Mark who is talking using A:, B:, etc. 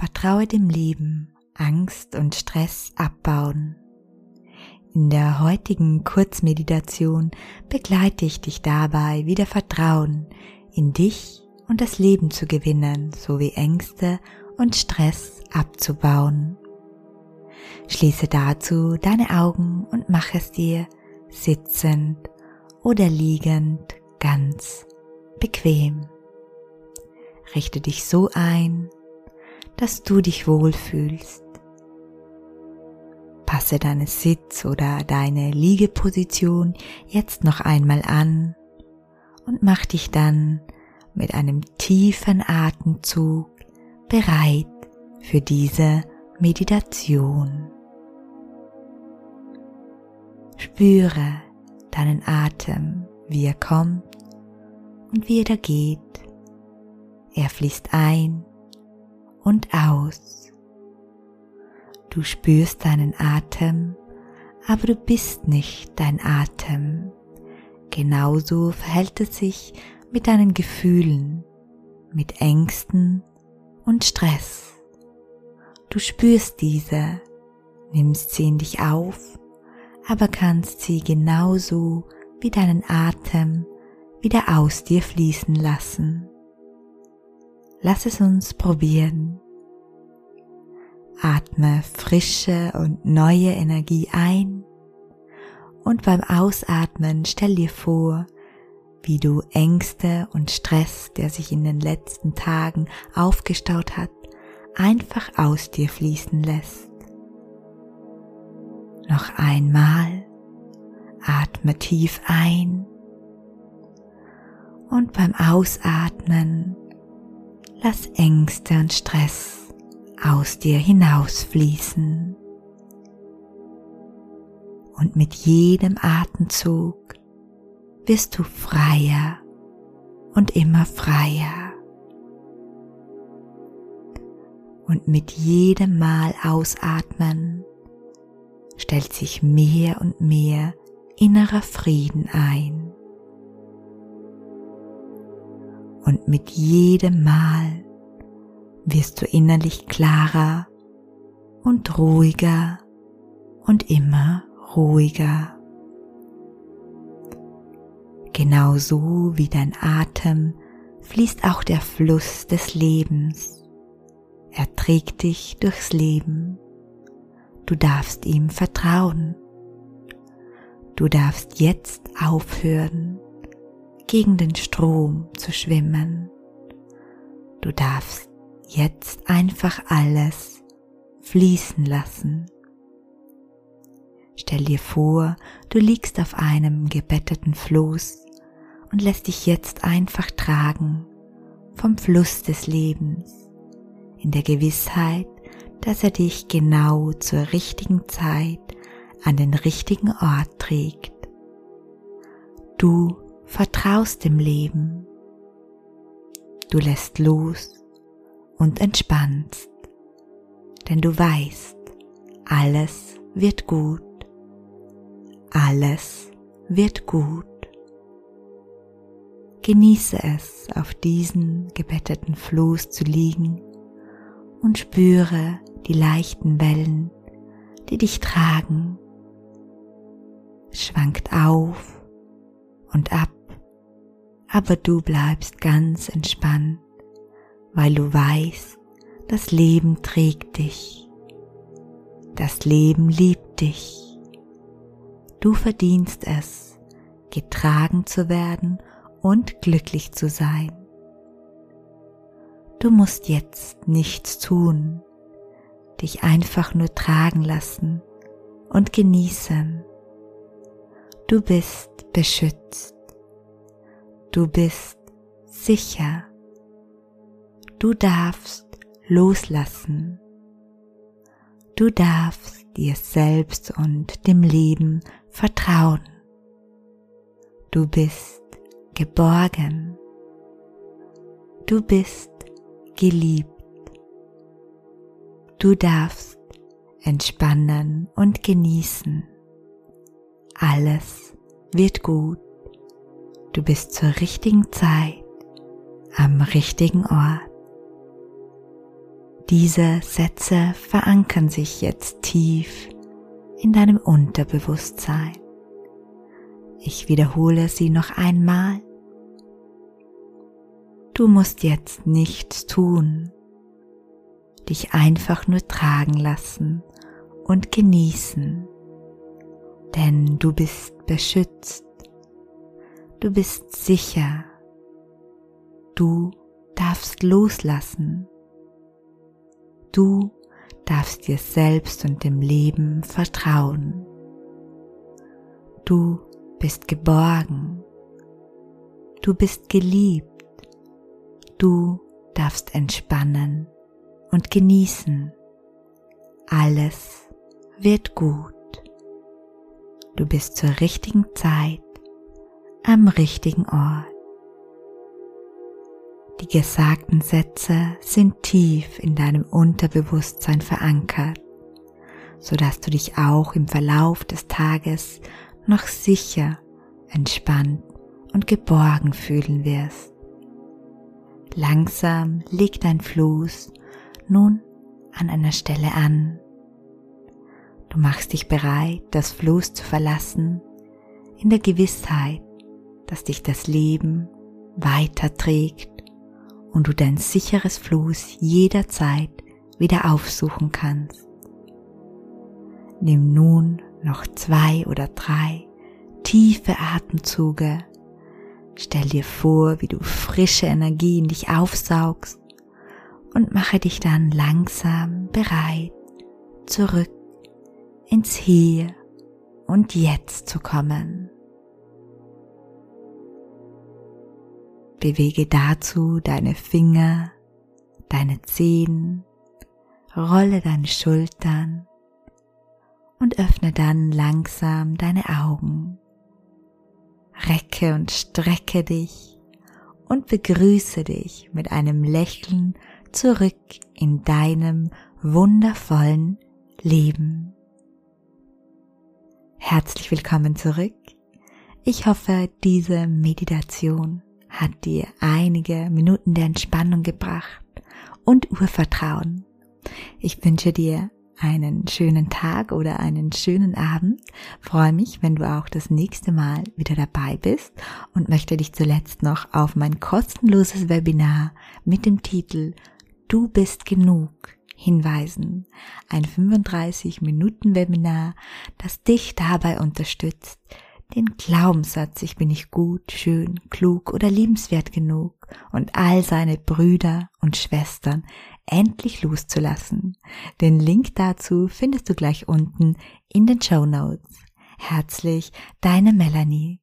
A: Vertraue dem Leben, Angst und Stress abbauen. In der heutigen Kurzmeditation begleite ich dich dabei, wieder Vertrauen in dich und das Leben zu gewinnen, sowie Ängste und Stress abzubauen. Schließe dazu deine Augen und mach es dir sitzend oder liegend ganz bequem. Richte dich so ein, dass du dich wohlfühlst. Passe deine Sitz- oder deine Liegeposition jetzt noch einmal an und mach dich dann mit einem tiefen Atemzug bereit für diese Meditation. Spüre deinen Atem, wie er kommt und wie er da geht. Er fließt ein und aus. Du spürst deinen Atem, aber du bist nicht dein Atem. Genauso verhält es sich mit deinen Gefühlen, mit Ängsten und Stress. Du spürst diese, nimmst sie in dich auf, aber kannst sie genauso wie deinen Atem wieder aus dir fließen lassen. Lass es uns probieren. Atme frische und neue Energie ein und beim Ausatmen stell dir vor, wie du Ängste und Stress, der sich in den letzten Tagen aufgestaut hat, einfach aus dir fließen lässt. Noch einmal atme tief ein und beim Ausatmen lass Ängste und Stress aus dir hinausfließen. Und mit jedem Atemzug wirst du freier und immer freier. Und mit jedem Mal ausatmen stellt sich mehr und mehr innerer Frieden ein. Und mit jedem Mal wirst du innerlich klarer und ruhiger und immer ruhiger. Genauso wie dein Atem fließt auch der Fluss des Lebens. Er trägt dich durchs Leben. Du darfst ihm vertrauen. Du darfst jetzt aufhören, gegen den Strom zu schwimmen. Du darfst jetzt einfach alles fließen lassen. Stell dir vor, du liegst auf einem gebetteten Floß und lässt dich jetzt einfach tragen vom Fluss des Lebens, in der Gewissheit, dass er dich genau zur richtigen Zeit an den richtigen Ort trägt. Du vertraust dem Leben. Du lässt los und entspannst, denn du weißt, alles wird gut. Alles wird gut. Genieße es, auf diesen gebetteten Floß zu liegen und spüre die leichten Wellen, die dich tragen. Schwankt auf und ab, aber du bleibst ganz entspannt, weil du weißt, das Leben trägt dich. Das Leben liebt dich. Du verdienst es, getragen zu werden und glücklich zu sein. Du musst jetzt nichts tun, dich einfach nur tragen lassen und genießen. Du bist beschützt. Du bist sicher. Du darfst loslassen. Du darfst dir selbst und dem Leben vertrauen. Du bist geborgen. Du bist geliebt. Du darfst entspannen und genießen. Alles wird gut. Du bist zur richtigen Zeit am richtigen Ort. Diese Sätze verankern sich jetzt tief in deinem Unterbewusstsein. Ich wiederhole sie noch einmal. Du musst jetzt nichts tun, dich einfach nur tragen lassen und genießen, denn du bist beschützt, du bist sicher, du darfst loslassen, du darfst dir selbst und dem Leben vertrauen. Du bist geborgen, du bist geliebt, du darfst entspannen und genießen. Alles wird gut. Du bist zur richtigen Zeit am richtigen Ort. Die gesagten Sätze sind tief in deinem Unterbewusstsein verankert, so dass du dich auch im Verlauf des Tages noch sicher, entspannt und geborgen fühlen wirst. Langsam legt dein Floß nun an einer Stelle an. Du machst dich bereit, das Floß zu verlassen, in der Gewissheit, dass dich das Leben weiterträgt und du dein sicheres Floß jederzeit wieder aufsuchen kannst. Nimm nun noch zwei oder drei tiefe Atemzüge. Stell dir vor, wie du frische Energie in dich aufsaugst und mache dich dann langsam bereit, zurück ins Hier und Jetzt zu kommen. Bewege dazu deine Finger, deine Zehen, rolle deine Schultern und öffne dann langsam deine Augen. Recke und strecke dich und begrüße dich mit einem Lächeln zurück in deinem wundervollen Leben. Herzlich willkommen zurück. Ich hoffe, diese Meditation hat dir einige Minuten der Entspannung gebracht und Urvertrauen. Ich wünsche dir einen schönen Tag oder einen schönen Abend. Freue mich, wenn du auch das nächste Mal wieder dabei bist und möchte dich zuletzt noch auf mein kostenloses Webinar mit dem Titel Du bist genug hinweisen. Ein 35 Minuten Webinar, das dich dabei unterstützt, den Glaubenssatz, ich bin nicht gut, schön, klug oder liebenswert genug und all seine Brüder und Schwestern endlich loszulassen. Den Link dazu findest du gleich unten in den Show Notes. Herzlich, deine Melanie.